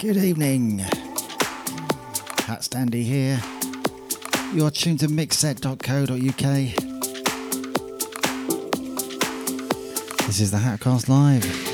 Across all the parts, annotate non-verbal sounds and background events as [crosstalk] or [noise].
Good evening. Hat Standy here. You're tuned to mixset.co.uk. This is the Hatcast Live.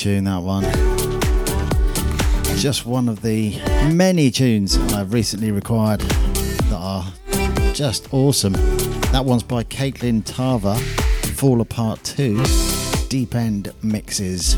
Tune, that one. Just one of the many tunes I've recently required that are just awesome. That one's by Katelyn Tarver, Fall Apart Too, Deep End Mixes.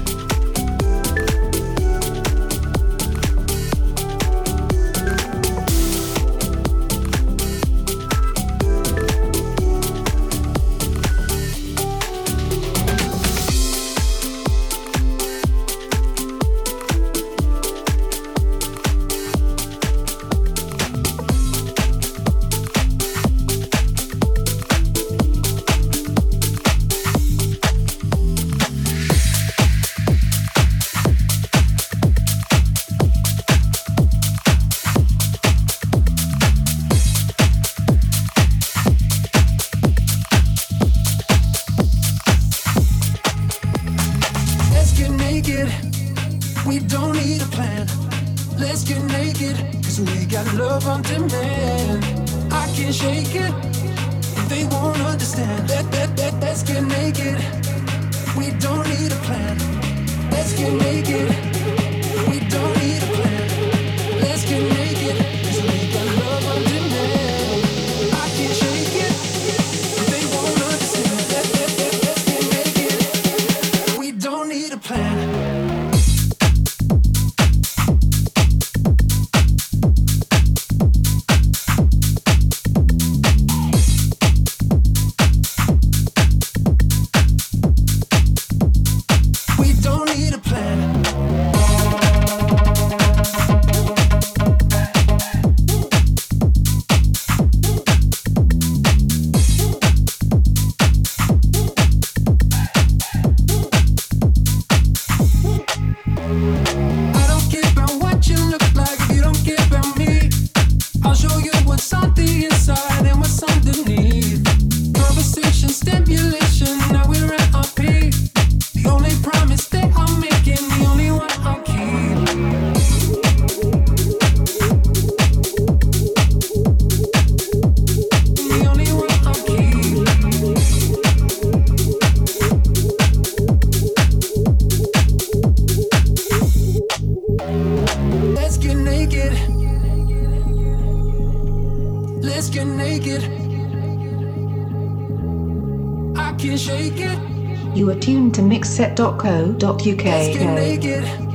You are tuned to mixset.co.uk.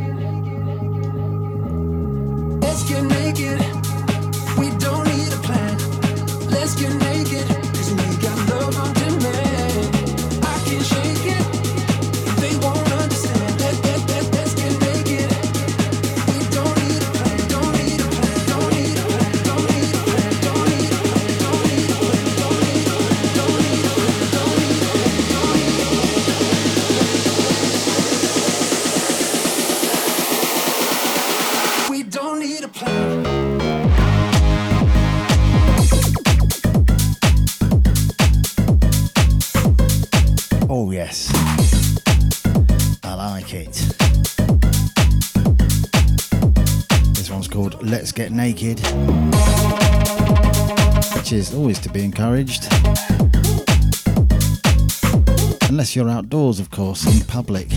Naked, which is always to be encouraged. Unless you're outdoors, of course, in public,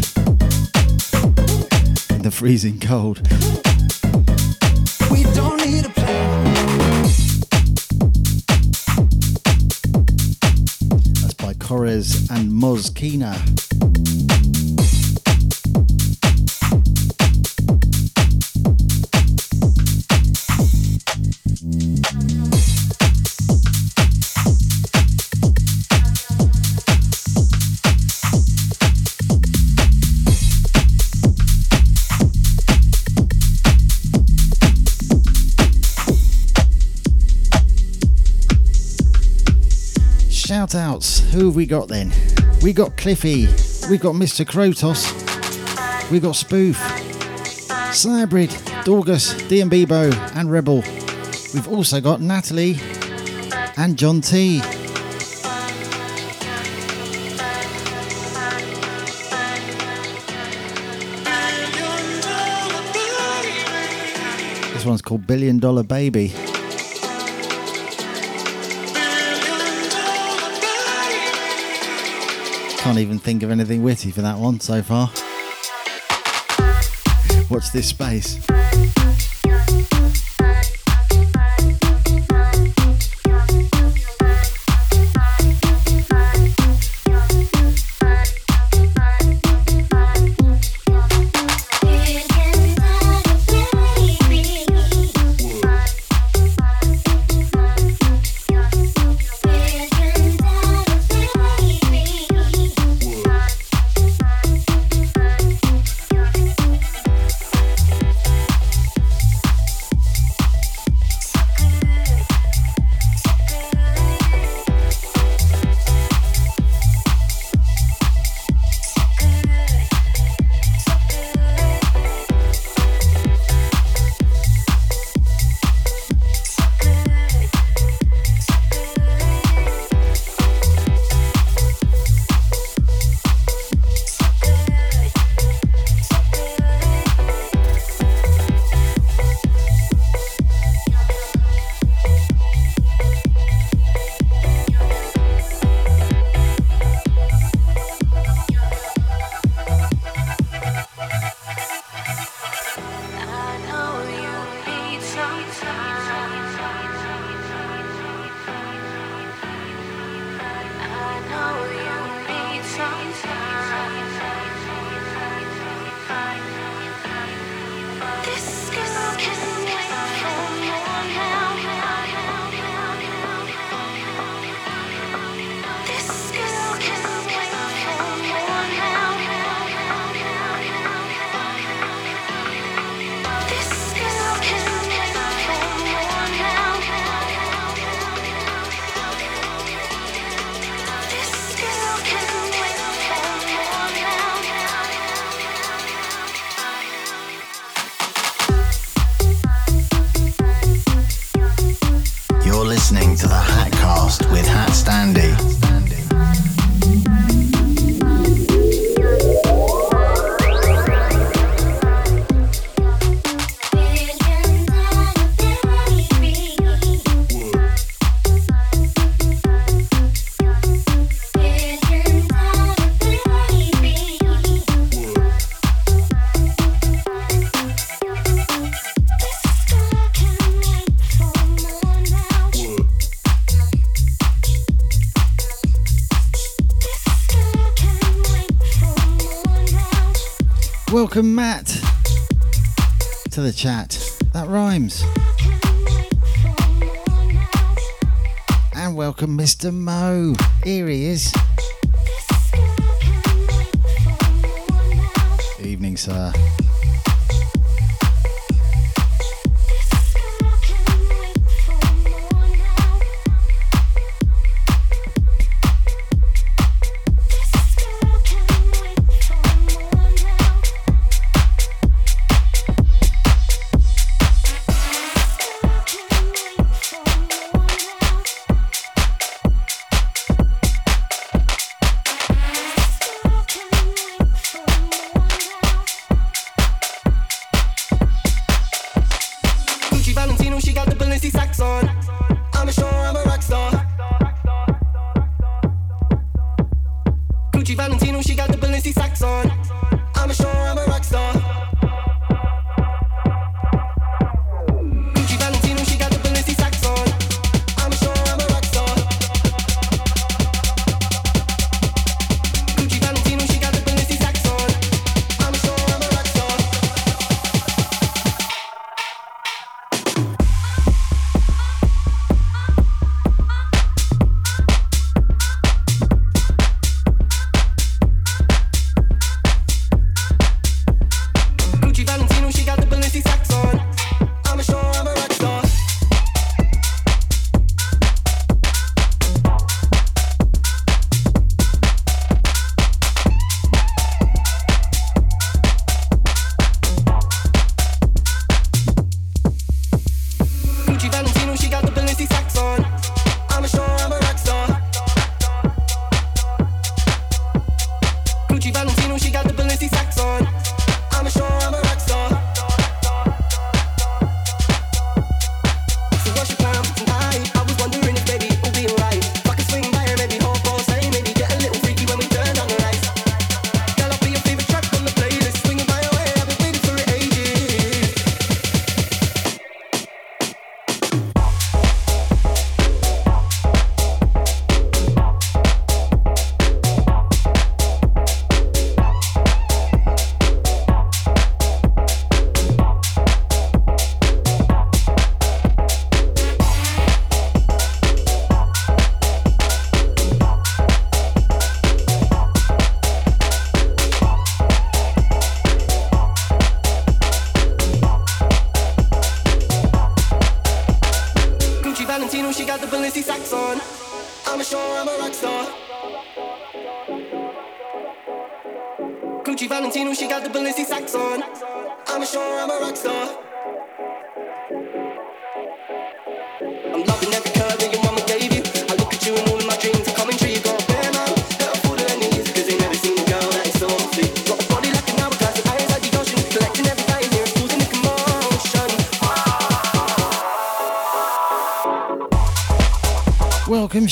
in the freezing cold. We don't need a plan. That's by KORRES and Moss Kena. Shout we got then? We got Cliffy. We got Mr. Krotos. We got Spoof. Cybrid, Dorgus, DMBbo, and Rebel. We've also got Natalie and John T. This one's called Billion Dollar Baby. Can't even think of anything witty for that one so far. Watch this space. welcome Matt to the chat. That rhymes. And welcome Mr. Mo. Here he is.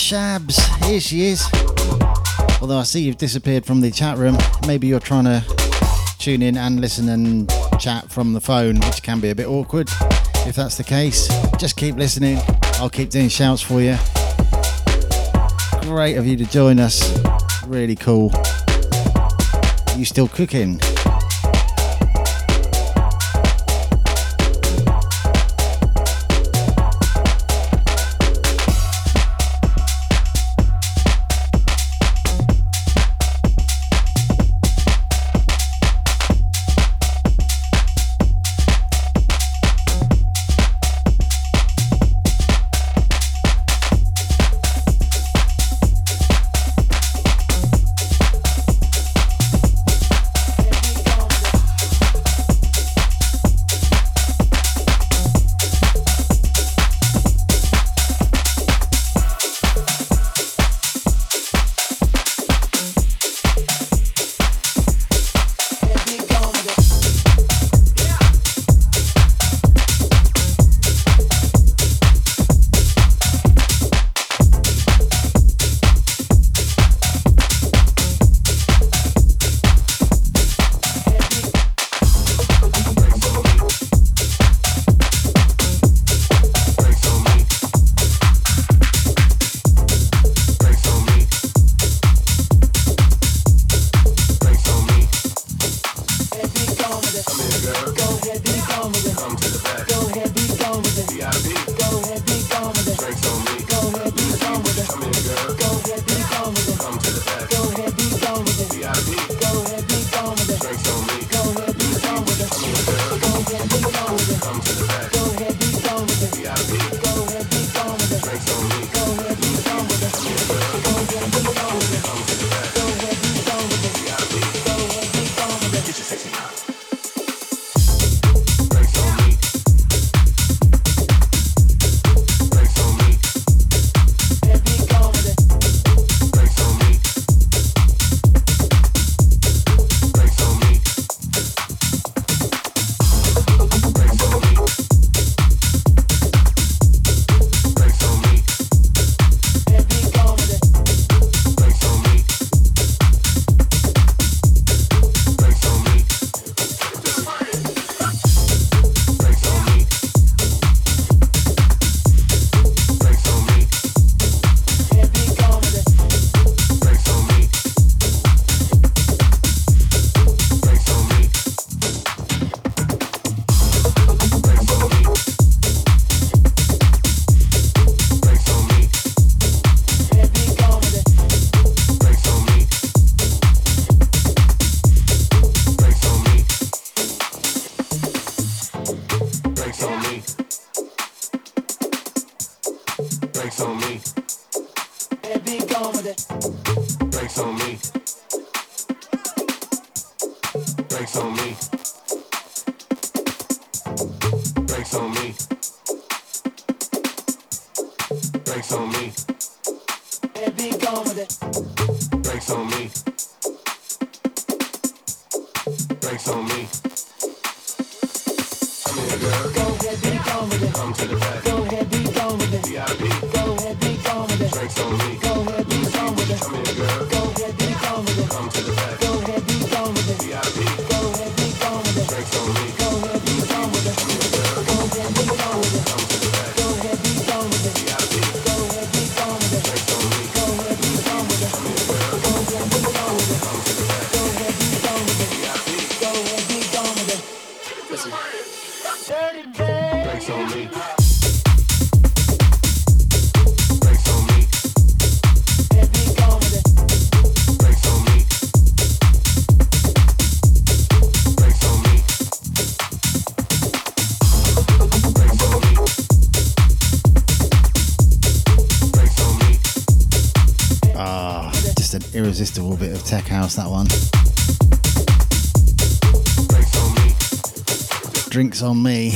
Shabs. Here she is. Although I see you've disappeared from the chat room. Maybe you're trying to tune in and listen and chat from the phone, which can be a bit awkward. If that's the case, just keep listening. I'll keep doing shouts for you. Great of you to join us. Really cool. You still cooking? house, that one. Drinks on me.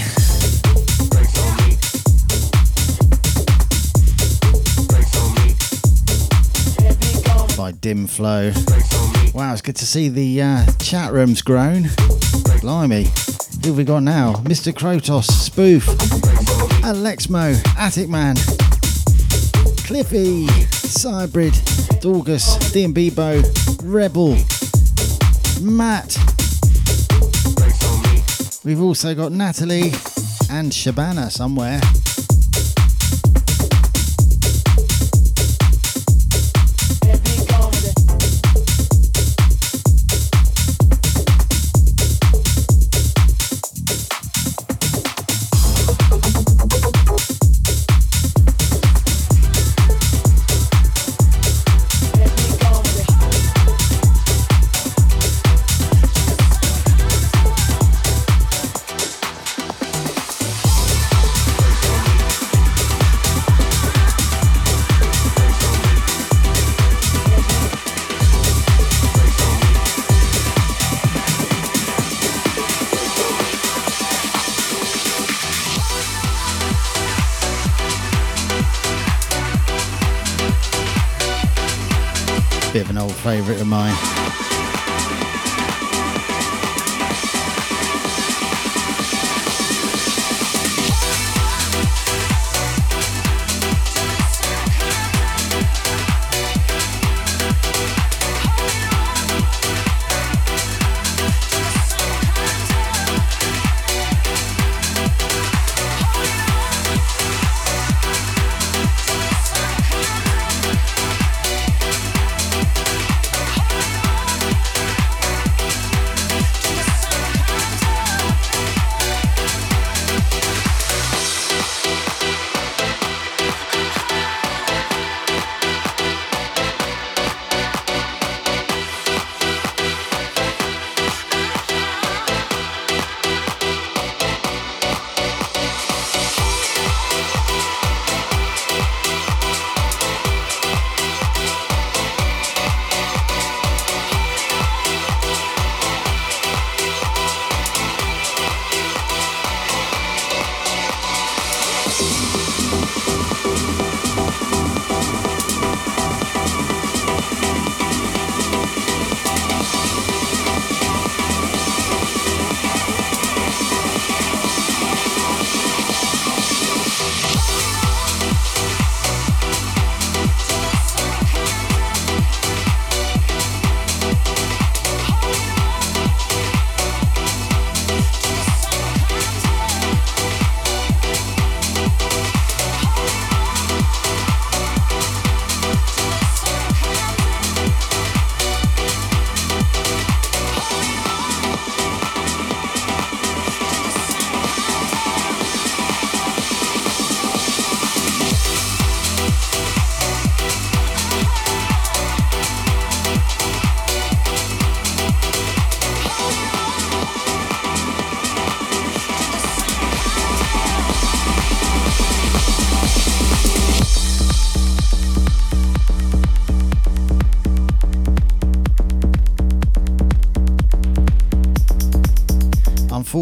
By Dim Flo. Wow, it's good to see the uh, chat room's grown. Blimey. Who have we got now? Mr. Krotos, Spoof, Alexmo, Attic Man, Cliffy, Cybrid, Dorgus, DMB Bow, Rebel, Matt. We've also got Natalie and Shabana somewhere.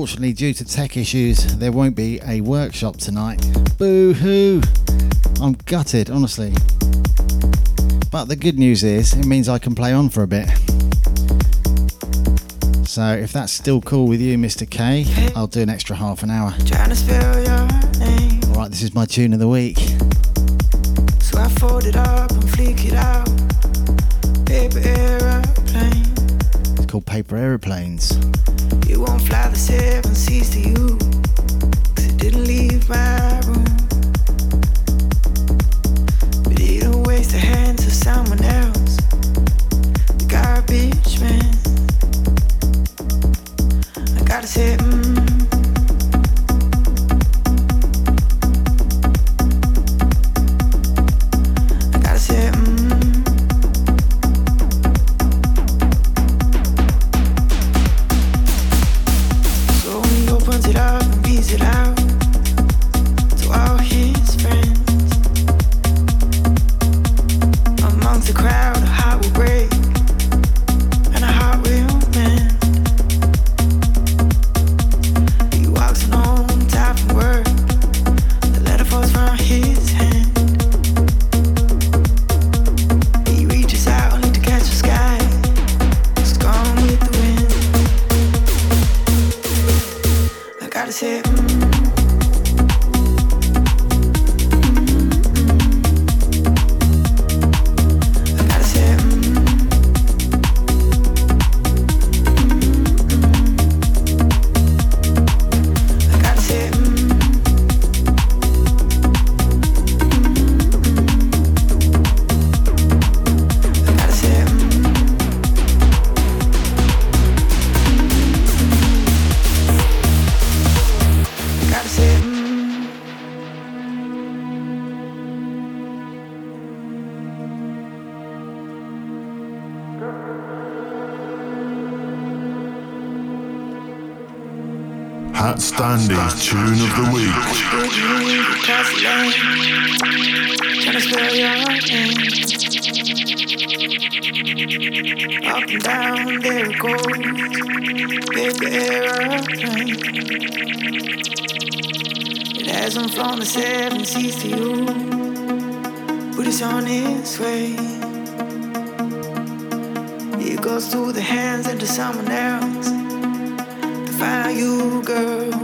Unfortunately, due to tech issues, there won't be a workshop tonight. Boo hoo! I'm gutted, honestly. But the good news is, it means I can play on for a bit. So if that's still cool with you, Mr. K, I'll do an extra half an hour. Trying to spell your name. Alright, this is my tune of the week. So I fold it up and flick it out. Paper aeroplane. It's called Paper Aeroplanes. You won't fly the seven seas to you. Cause it didn't leave my room. But it don't waste the hands of someone else. The garbage man. It hasn't the seven seas to you, it's on its way. It goes through the hands into someone else to find you, girl.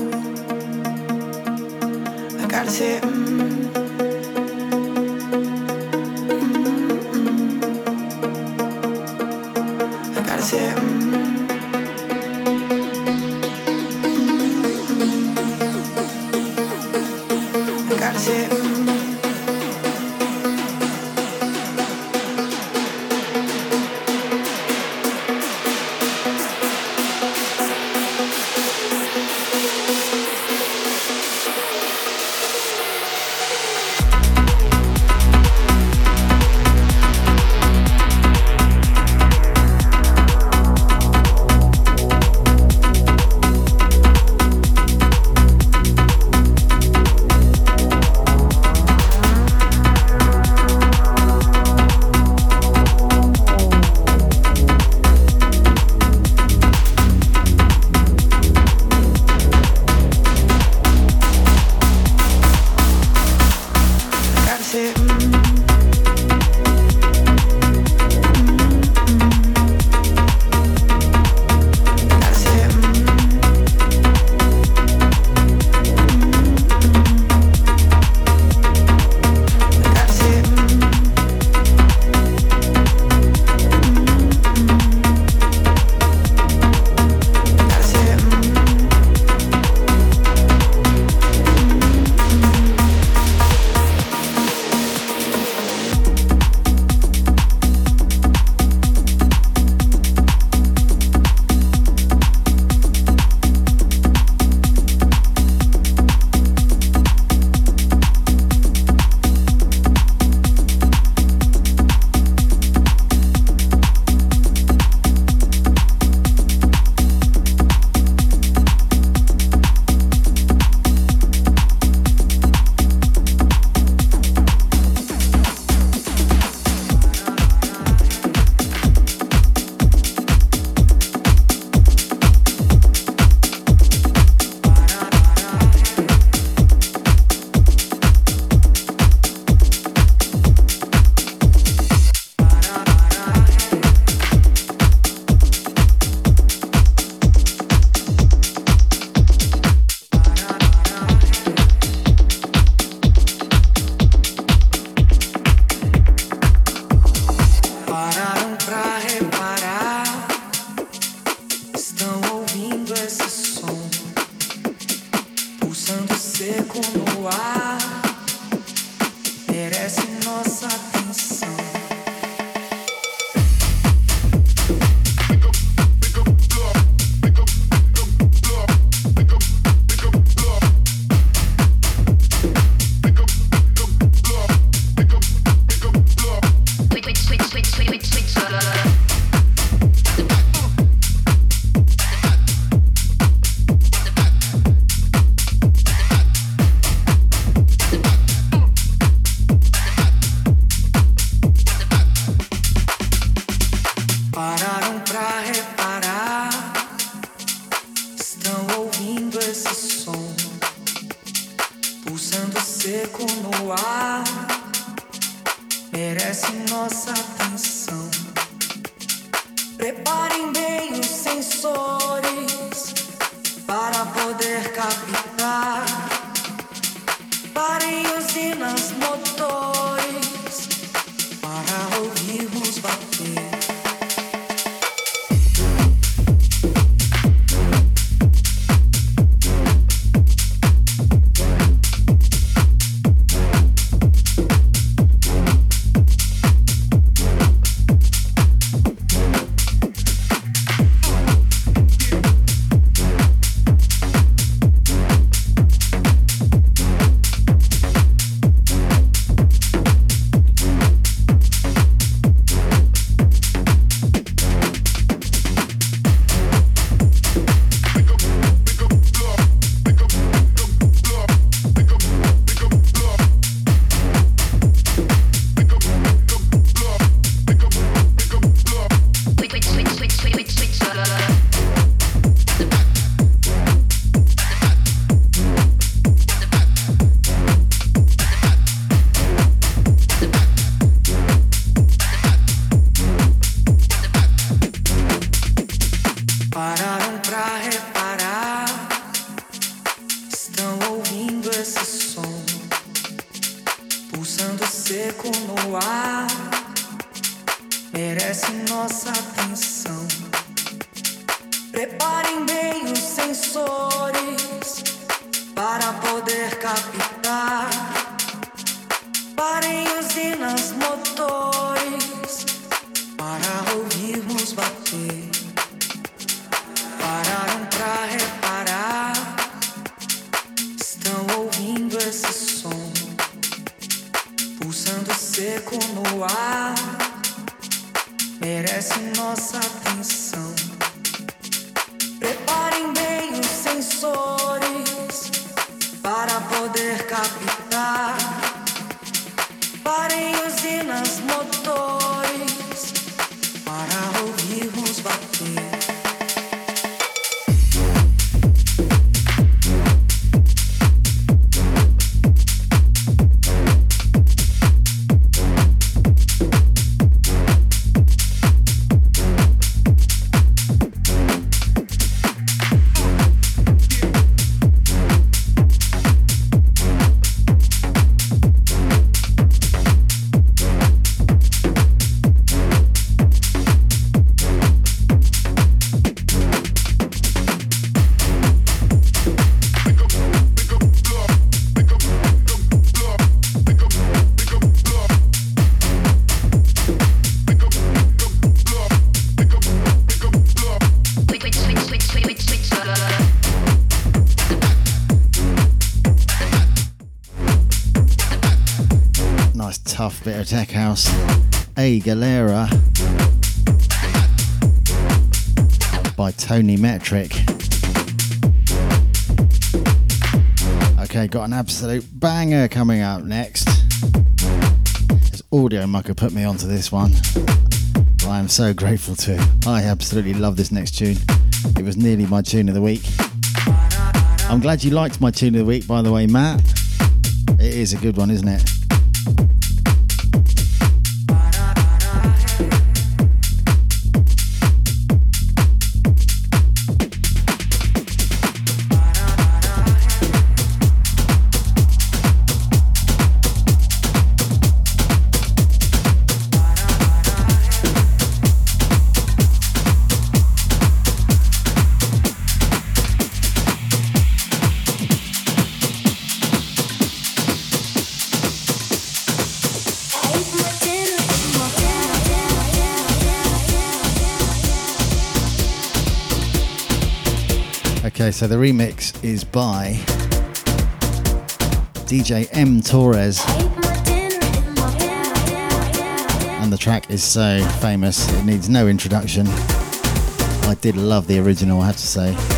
I gotta say, Galera by Tony Metric. Okay, got an absolute banger coming up next. As Audio Mucker put me onto this one. I am so grateful to. I absolutely love this next tune. It was nearly my tune of the week. I'm glad you liked my tune of the week, by the way, Matt. It is a good one, isn't it? So the remix is by DJ M Torresz, and the track is so famous it needs no introduction. I did love the original, I have to say.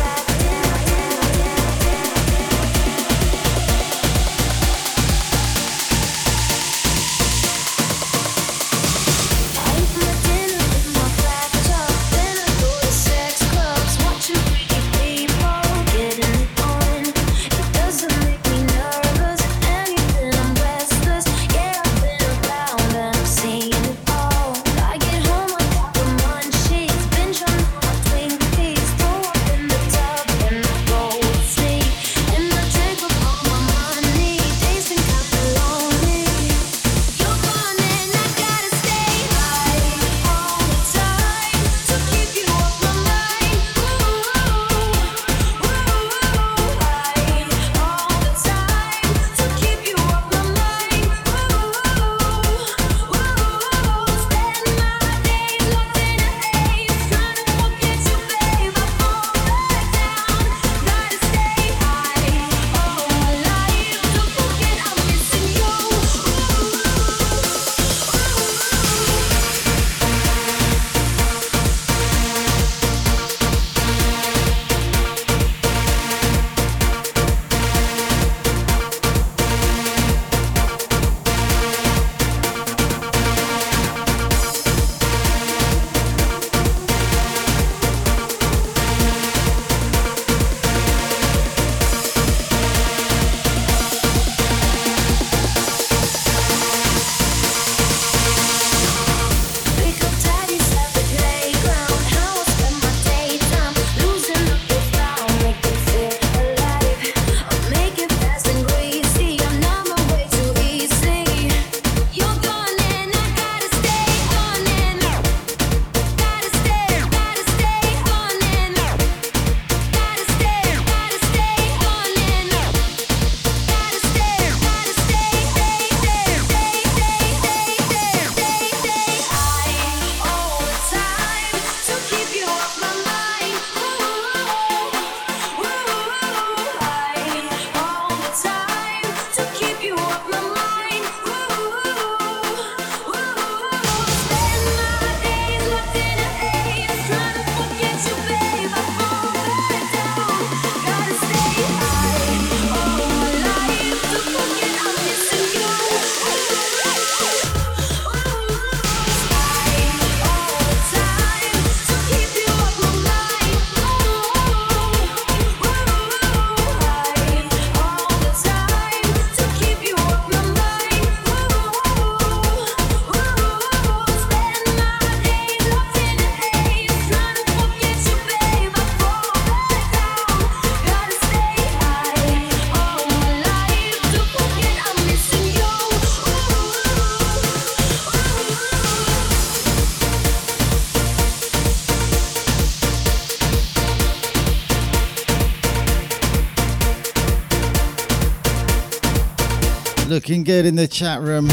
Looking good in the chat room.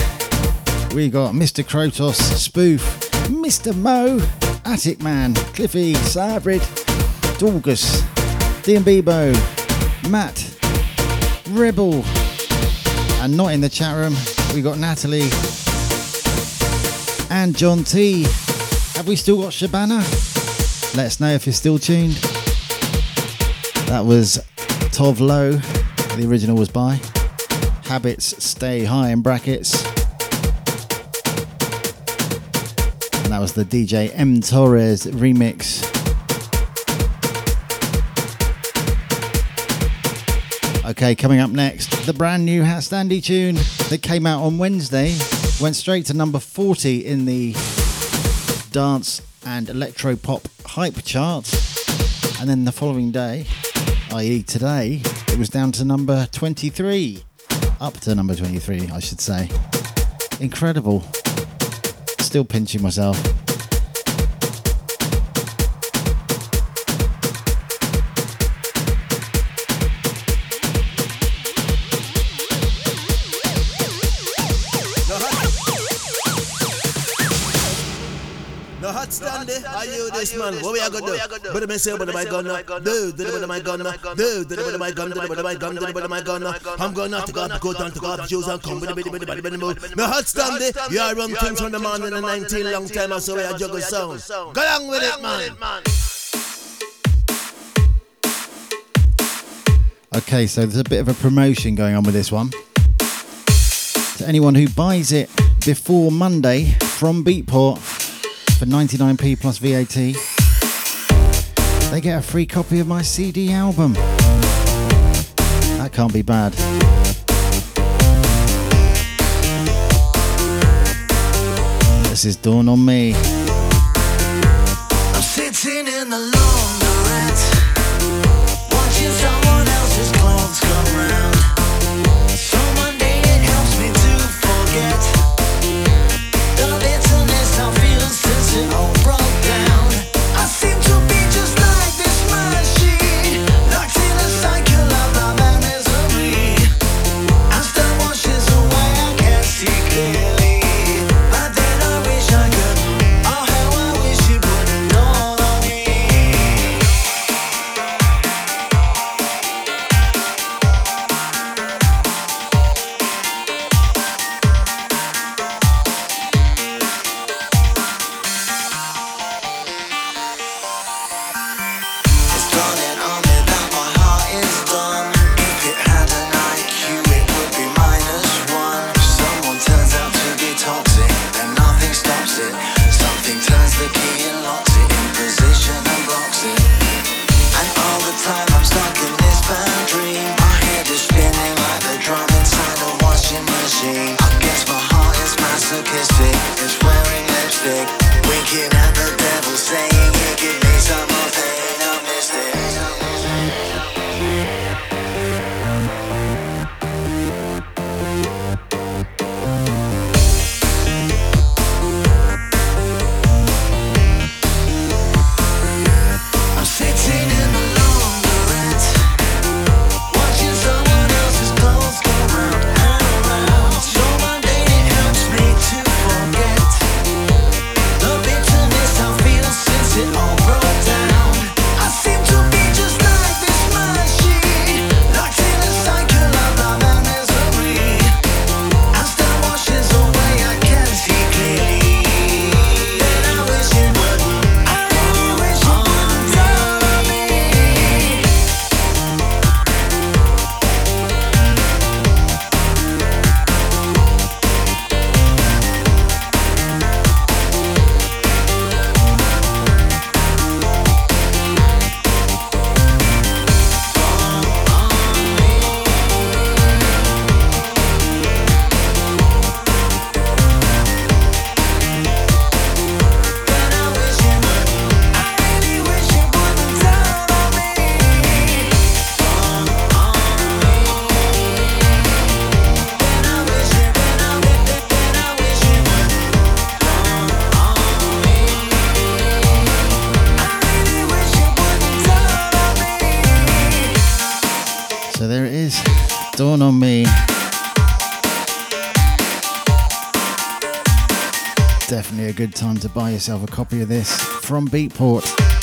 We got Mr. Krotos, Spoof, Mr. Mo, Attic Man, Cliffy, Sabrid, Dorgus, Dean Bebo, Matt, Rebel, and not in the chat room, we got Natalie and John T. Have we still got Shabana? Let us know if you're still tuned. That was Tove Lo. The original was by Habits Stay High in brackets. And that was the DJ M Torresz remix. Okay, coming up next, the brand new Hat Standy tune that came out on Wednesday went straight to number 40 in the dance and electro pop hype chart. And then the following day, i.e., today, it was down to number 23. Up to number 23, I should say. Incredible. Still pinching myself. Man? What we are gonna do? But me say, but my gun, do, do, but my gun, do, do, but my gun, do, but my gun, do, but my gun. I'm gonna to go up, go down to go up, shoes and come with the bitty, bitty, bitty, bitty, bitty. No hot stand. You are run things from the man in the 19 long time, so we are juggle sound. Go along with it, man. Okay, so there's a bit of a promotion going on with this one. To anyone who buys it before Monday from Beatport for 99p plus VAT, they get a free copy of my CD album. That can't be bad. This is Dawn on Me. Definitely a good time to buy yourself a copy of this from Beatport.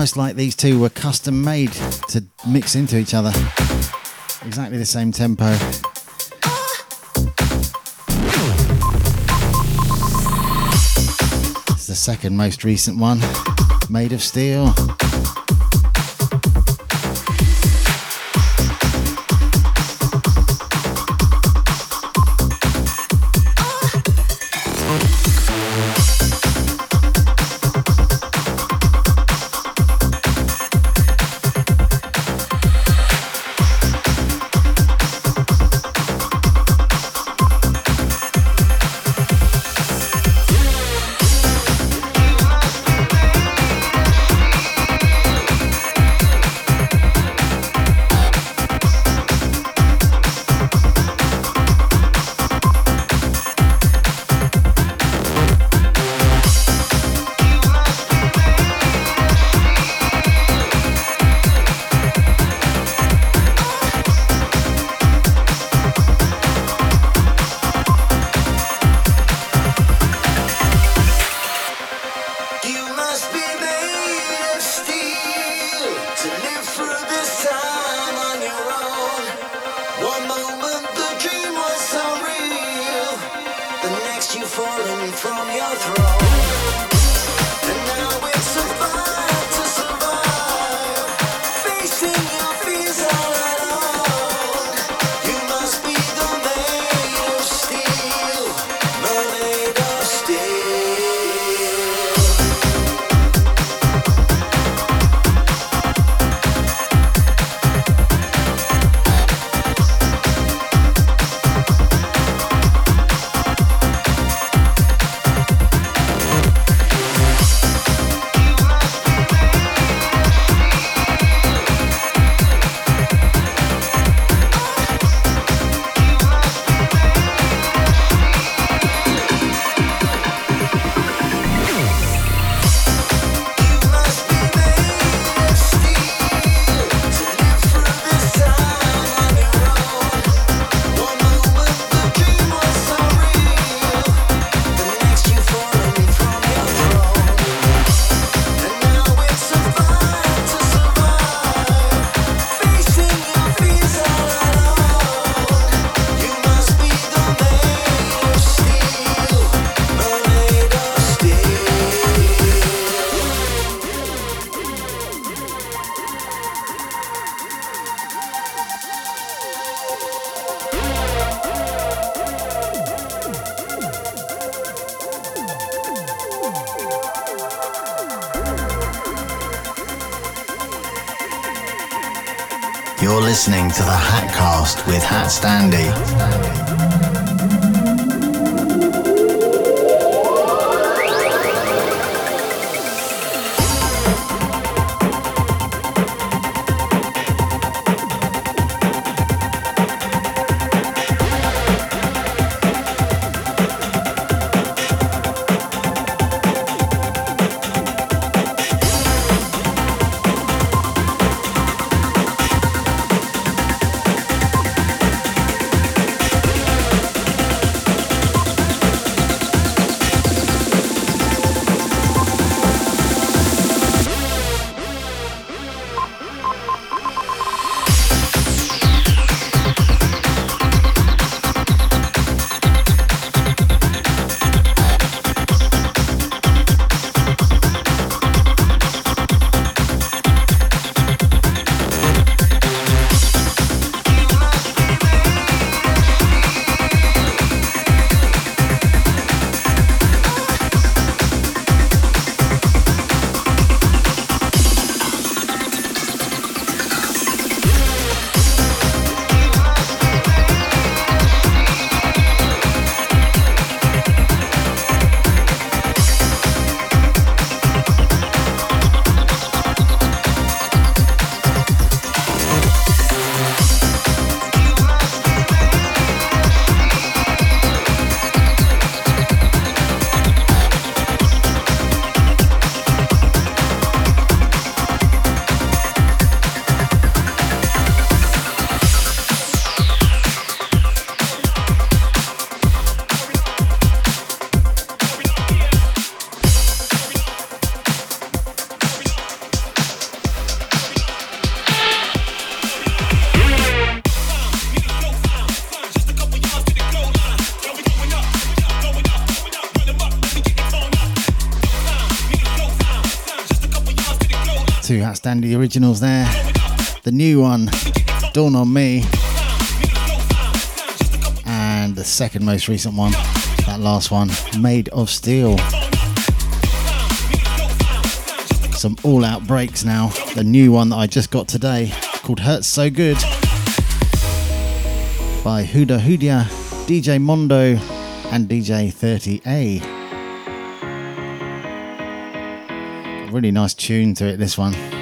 Almost like these two were custom made to mix into each other. Exactly the same tempo. It's the second most recent one, Maid of Steel. Two Hat Standy originals there. The new one, Dawn on Me. And the second most recent one, that last one, Maid of Steel. Some all out breaks now. The new one that I just got today called Hurts So Good by Huda Hudia, DJ Mondo, and DJ 30A. Really nice tune to it, this one.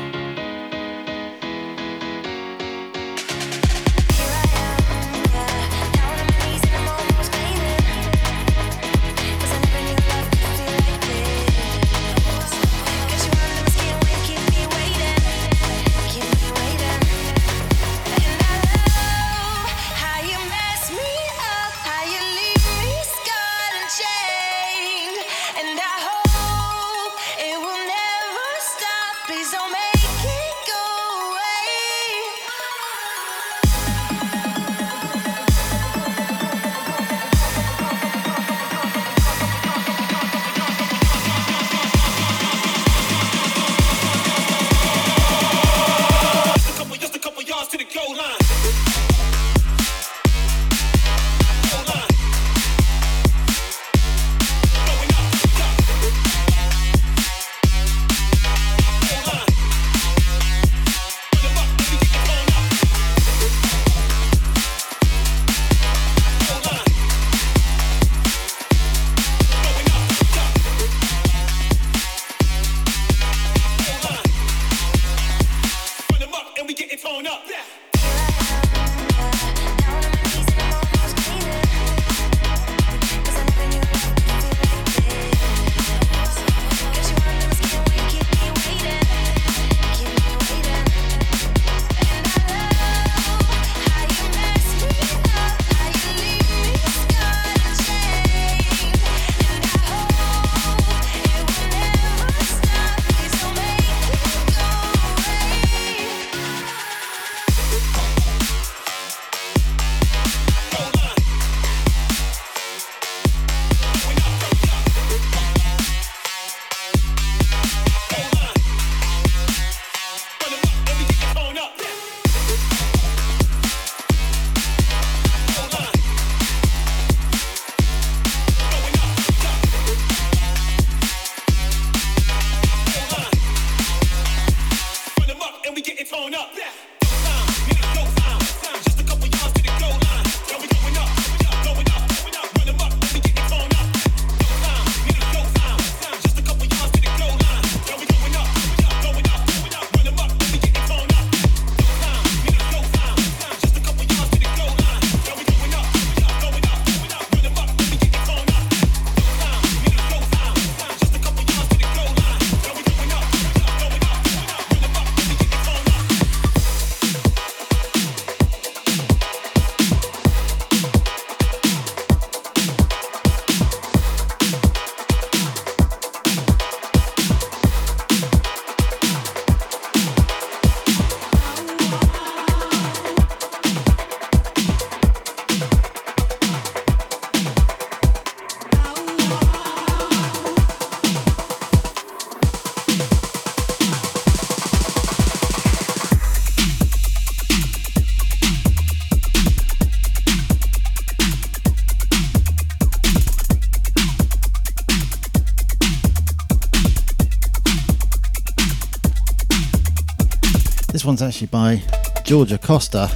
One's actually by George Acosta,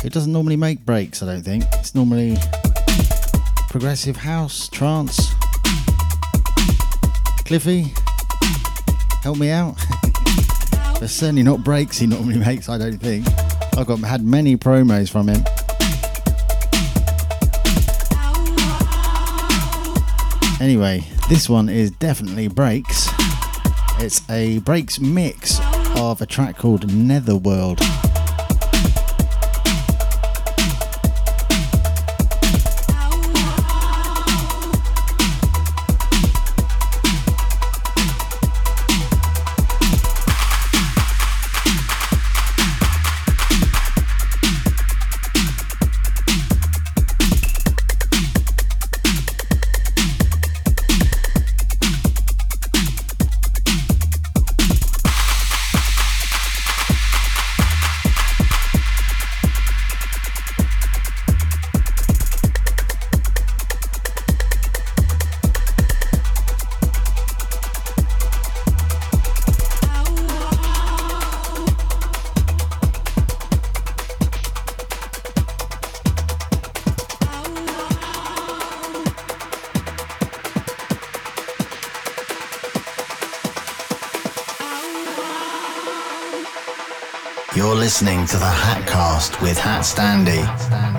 who doesn't normally make breaks, I don't think. It's normally progressive house, trance. Cliffy, help me out. [laughs] There's certainly not breaks he normally makes, I don't think. I've got had many promos from him. Anyway, this one is definitely breaks. It's a breaks mix of a track called Netherworld. You're listening to the Hatcast with Hat Standy.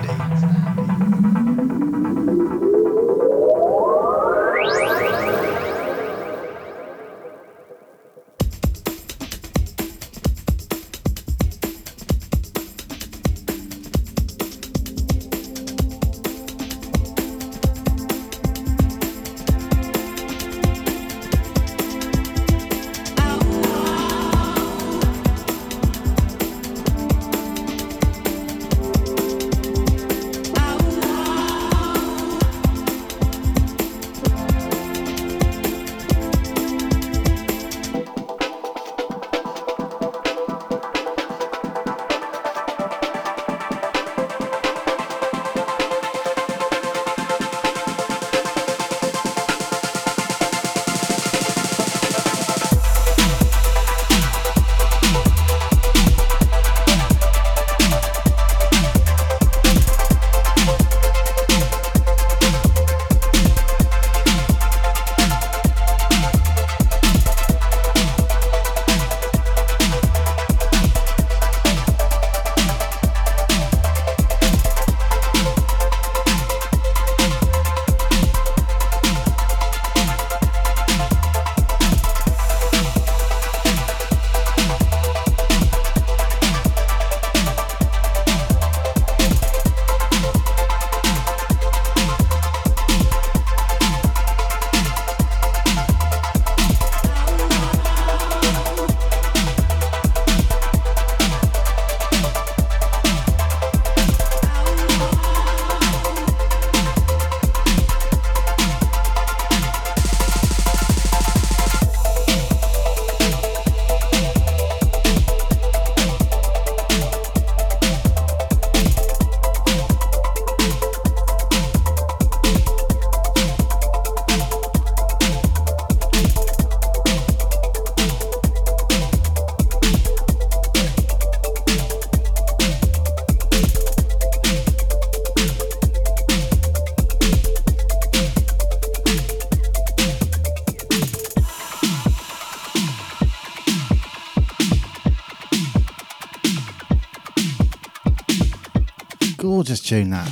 Gorgeous tune that.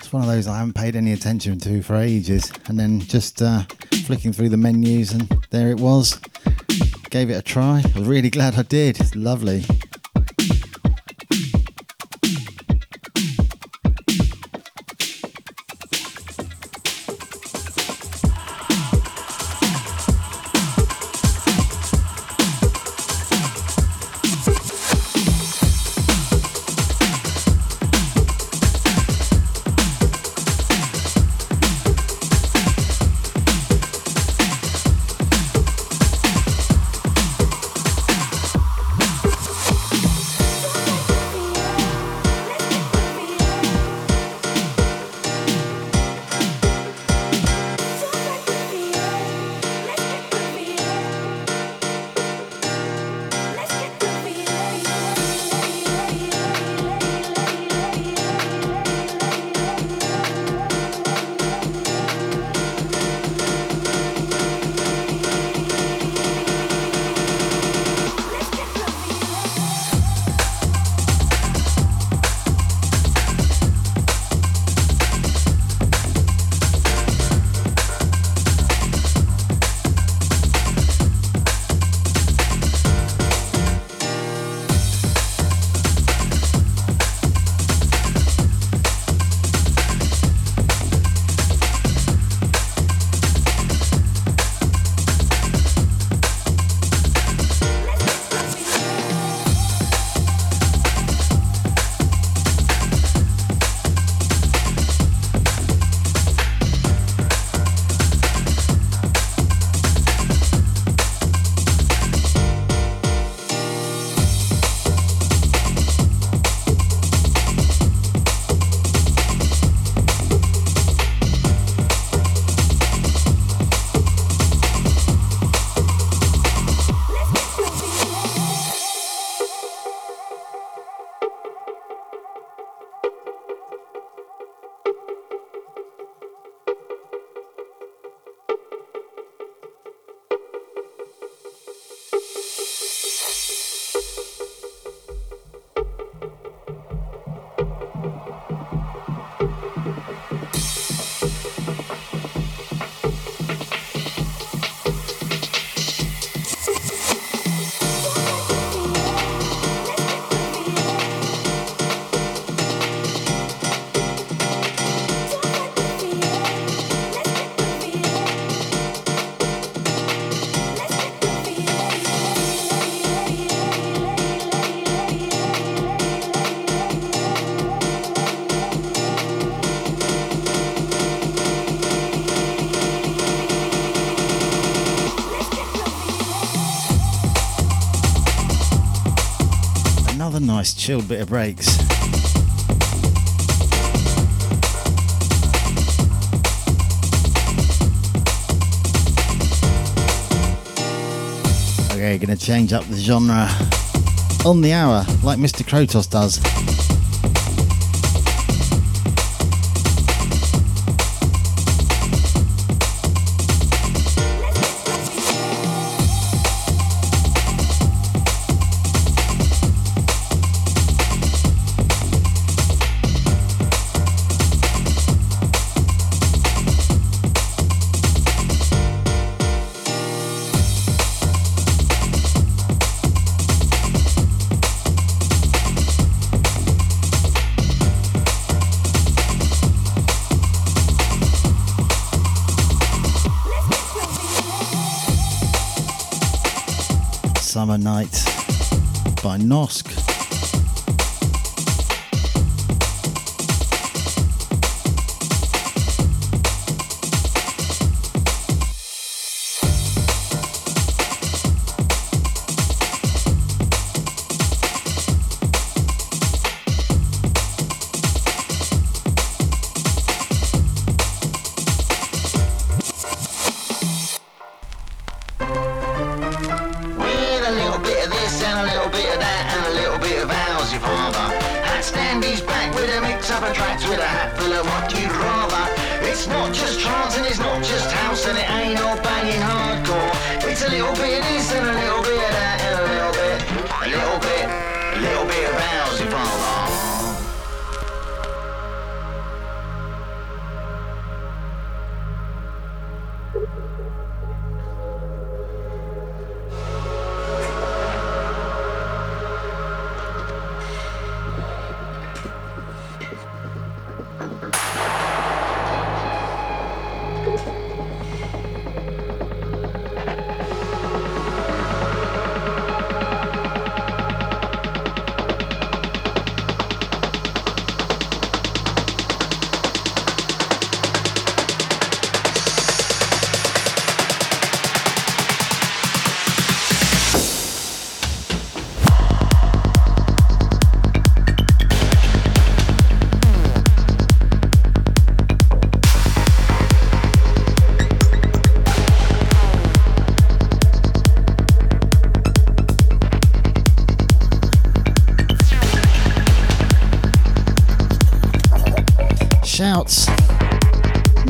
It's one of those I haven't paid any attention to for ages, and then just uh, flicking through the menus, and there it was. Gave it a try. I was really glad I did. It's lovely. Chilled bit of breaks. Okay, gonna change up the genre on the hour, like Mr. Krotos does.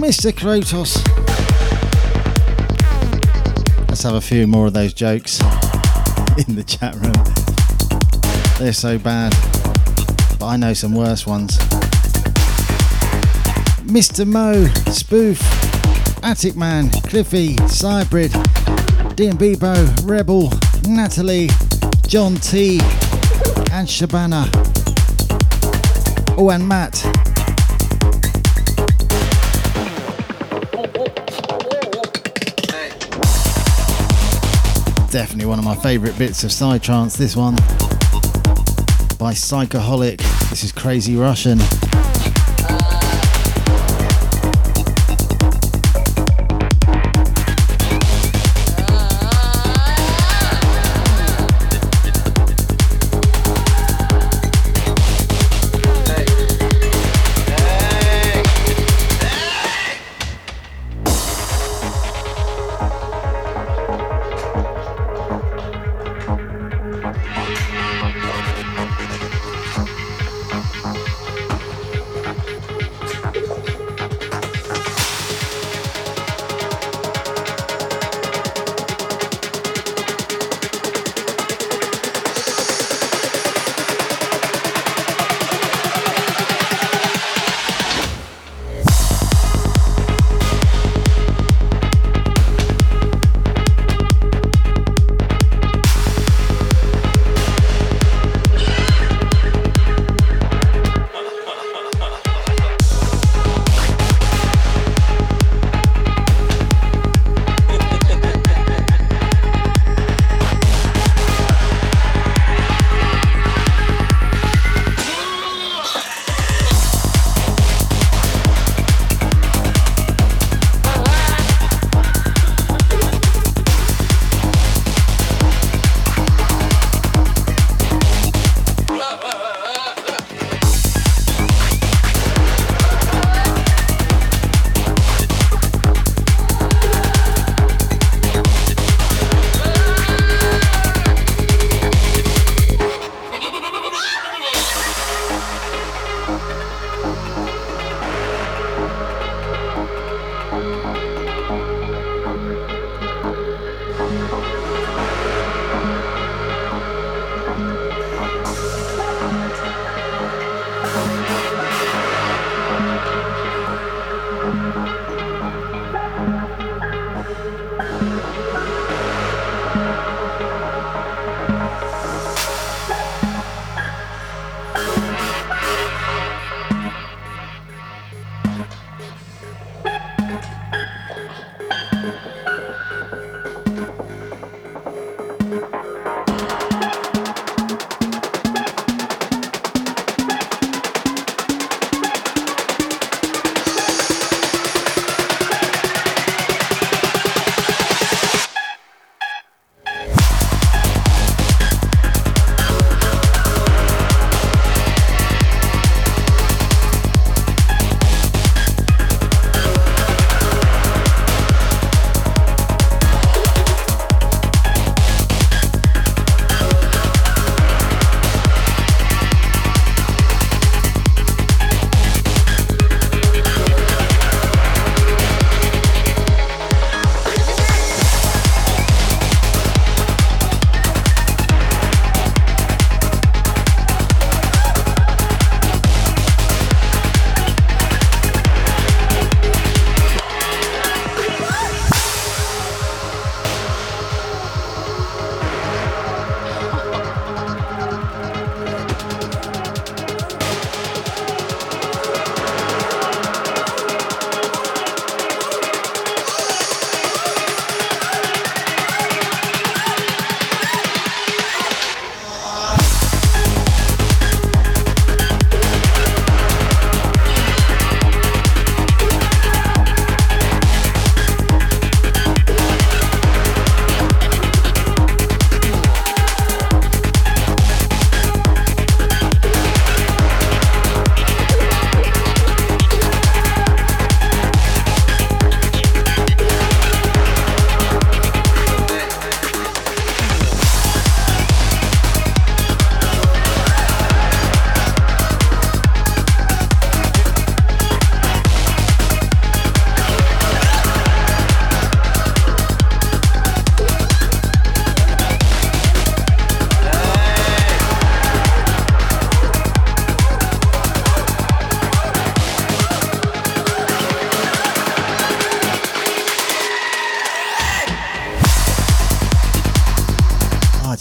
Mr. Krotos. Let's have a few more of those jokes [laughs] in the chat room. They're so bad, but I know some worse ones. Mr. Mo, Spoof, Attic Man, Cliffy, Cybrid, Bebo, Rebel, Natalie, John T, and Shabana. Oh, and Matt. Definitely one of my favourite bits of Psytrance, this one. By Psychoholic. This is Crazy Russian.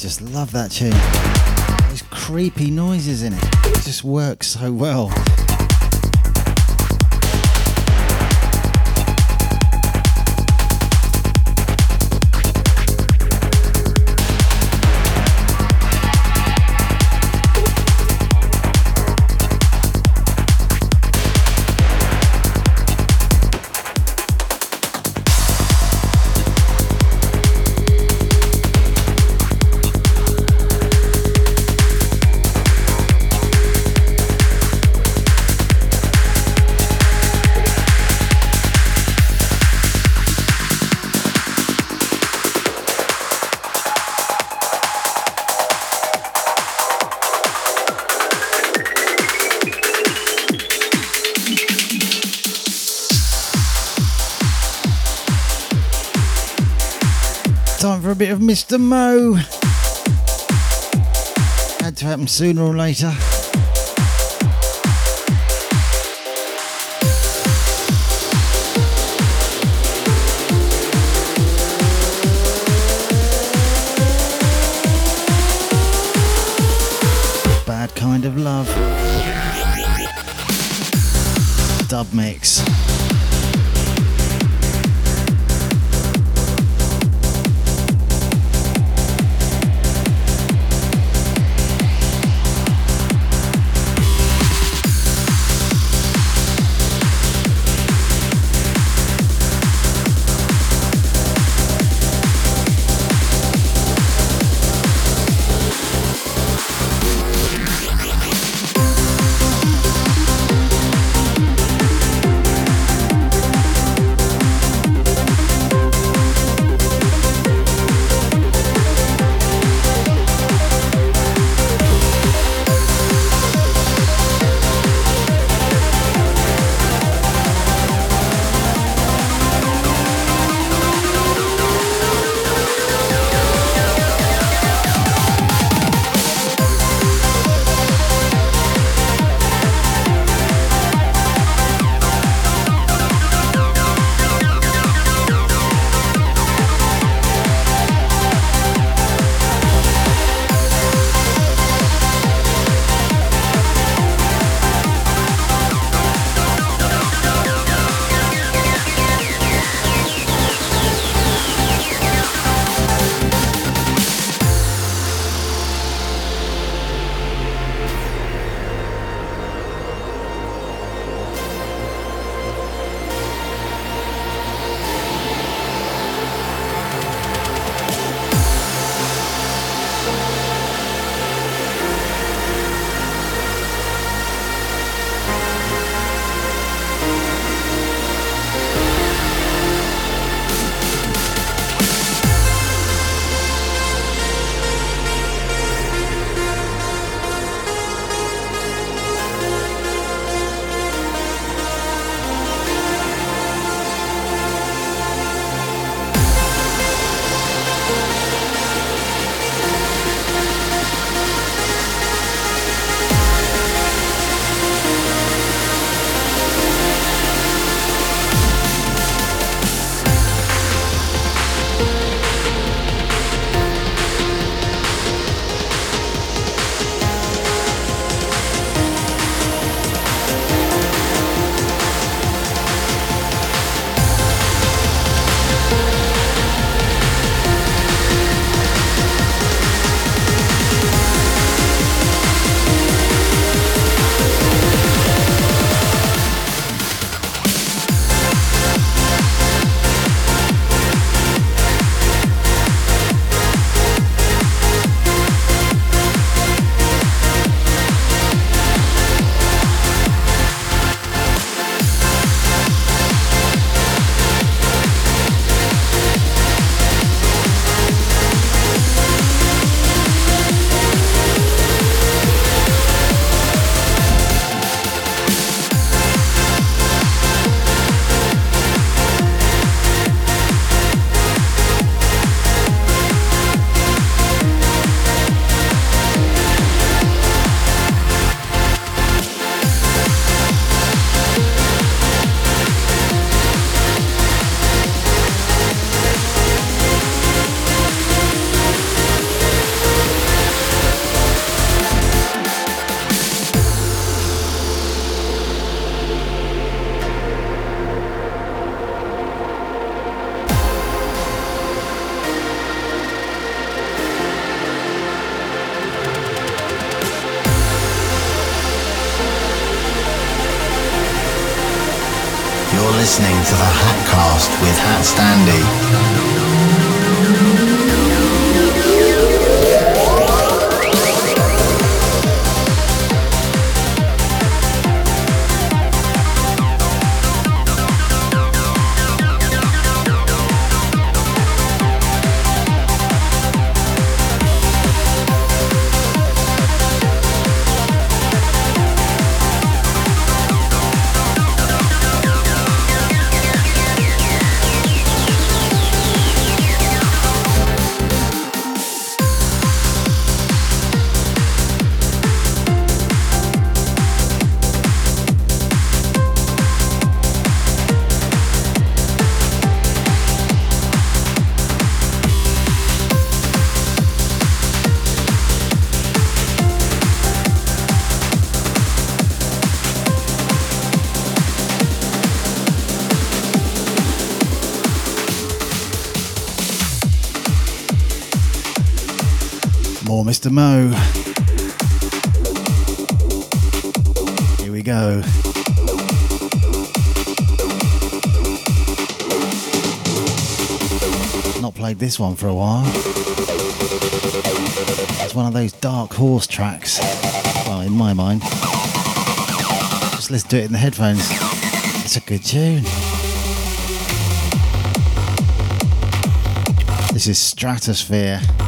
Just love that tune. There's creepy noises in it. It just works so well. Mr. Mo. Had to happen sooner or later. Bad kind of love. Dub mix. Mr. Mo. Here we go. Not played this one for a while. It's one of those dark horse tracks. Well, in my mind. Just listen to it in the headphones. It's a good tune. This is Stratosfear.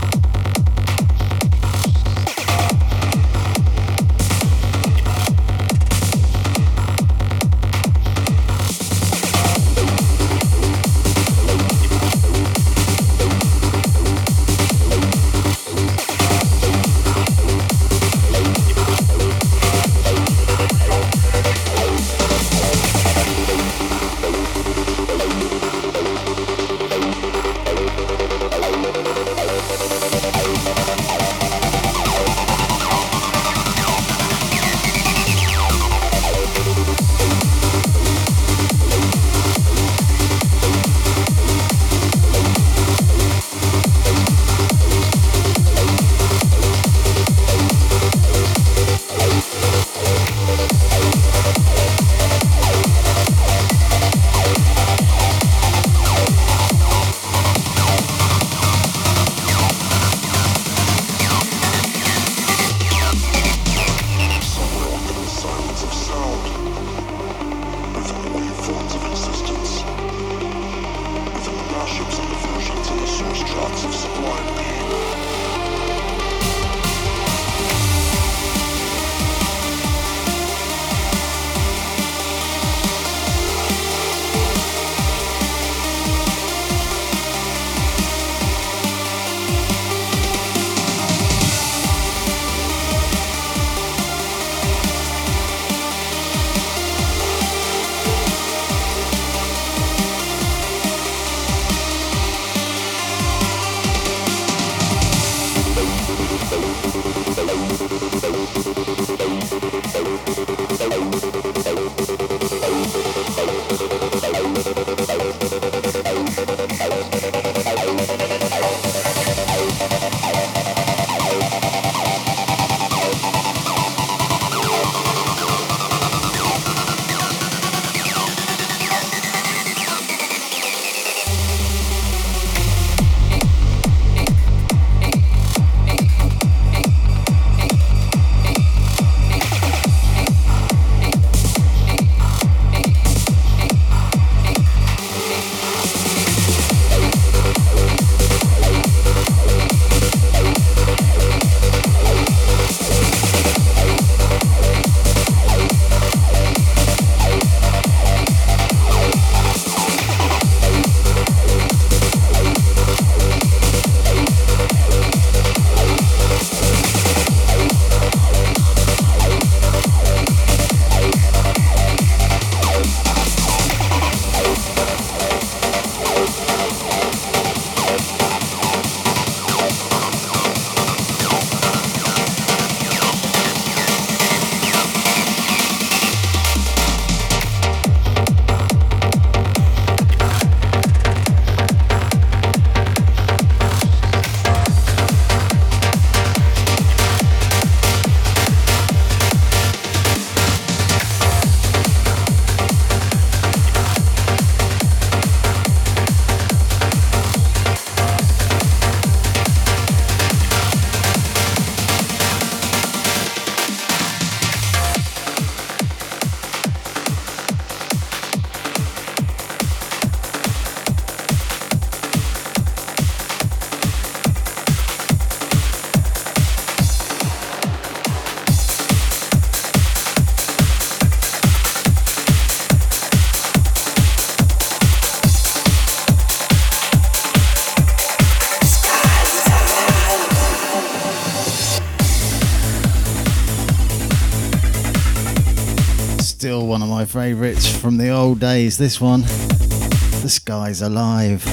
Still one of my favourites from the old days. This one, The Skyz Alive.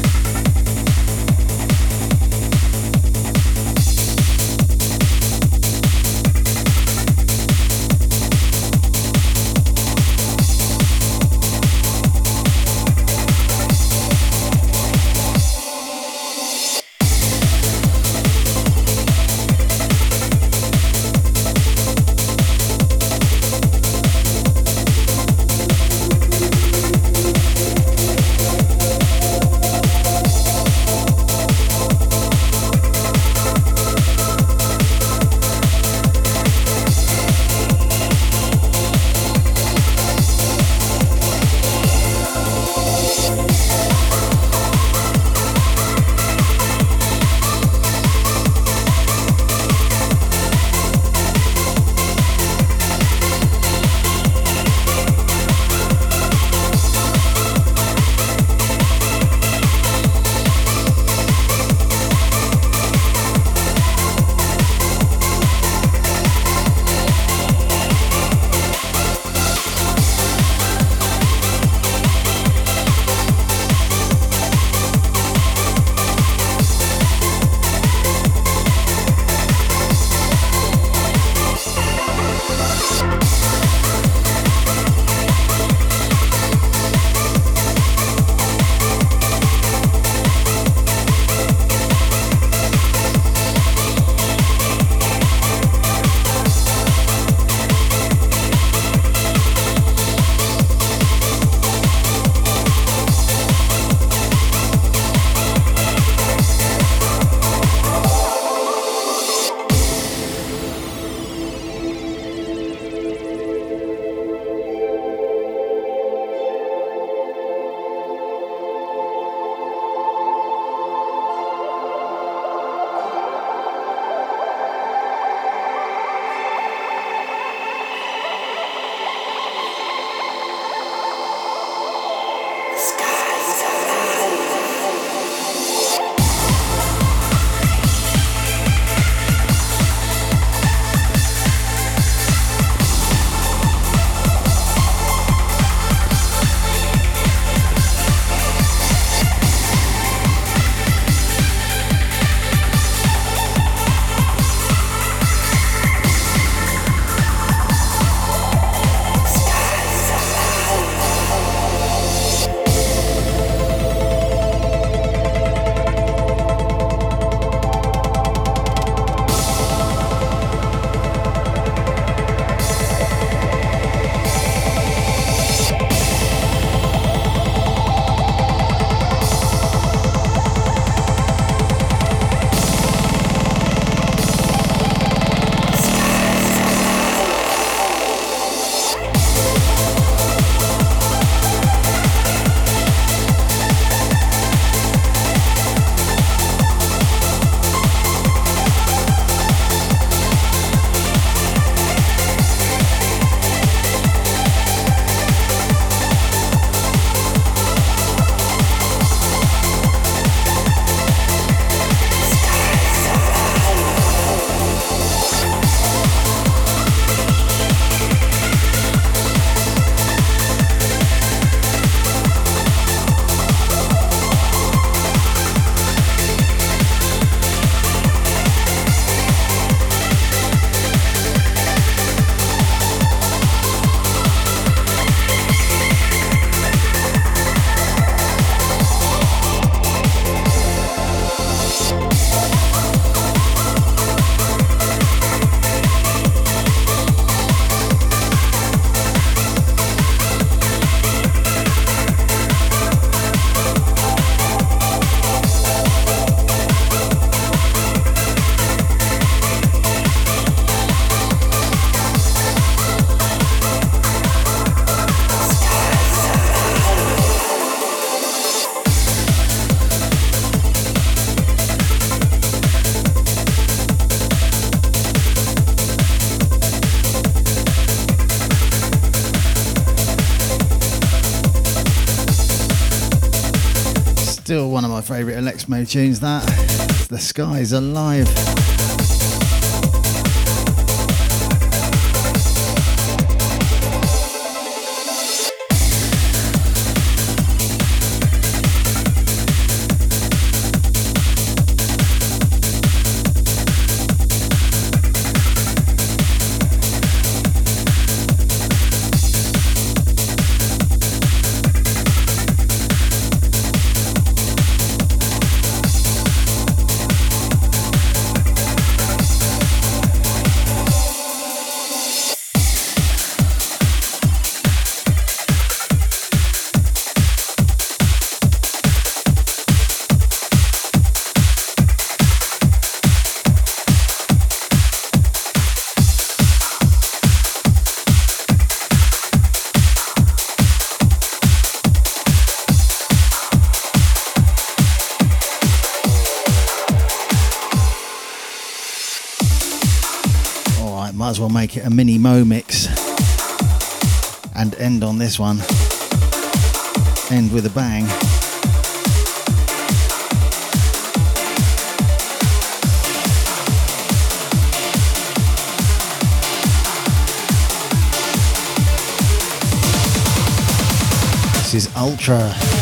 Of my favourite tunes, that. The Skyz Alive. Make it a mini Mo mix and end on this one. End with a bang. This is Ultra.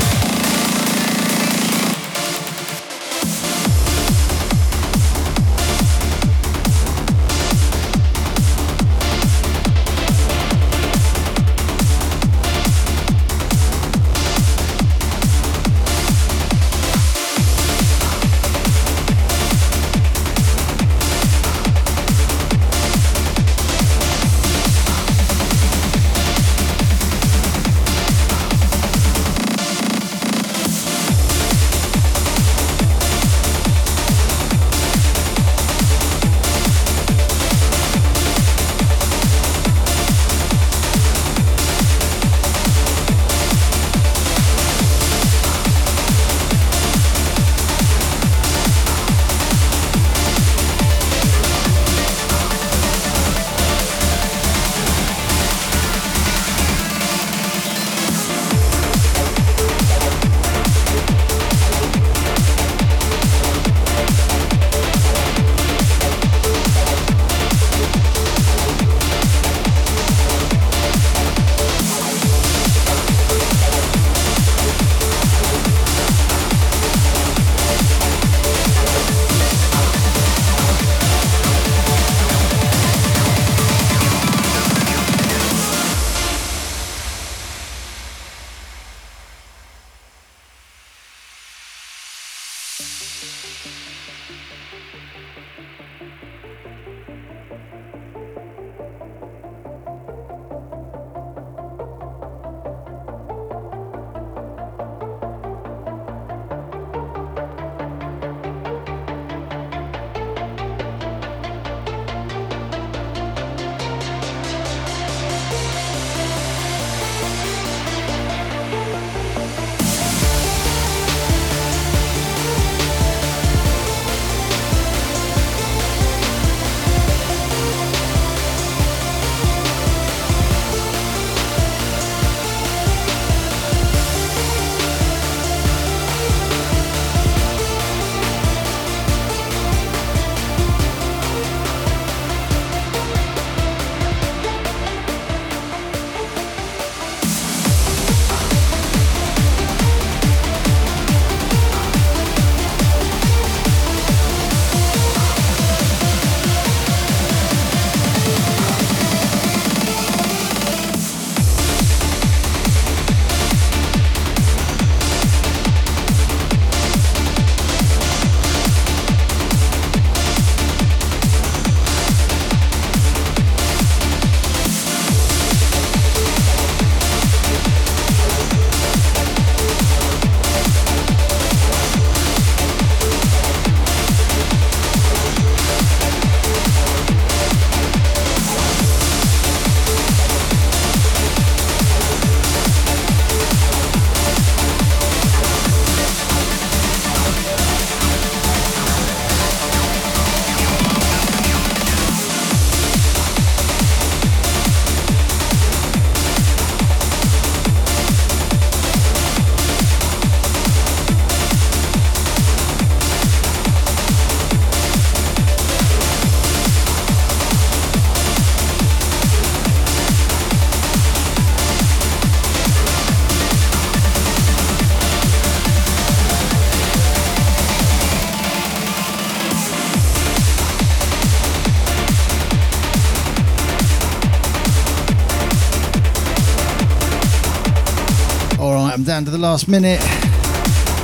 Last minute.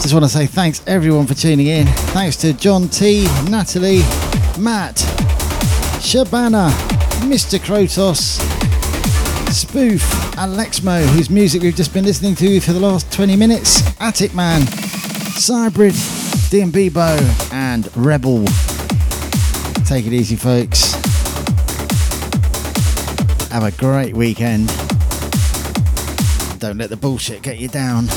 Just want to say thanks everyone for tuning in. Thanks to John T, Natalie, Matt, Shabana, Mr. Krotos, Spoof, Alexmo, whose music we've just been listening to for the last 20 minutes, Attic Man, Cybrid, Bebo, and Rebel. Take it easy, folks. Have a great weekend. Don't let the bullshit get you down.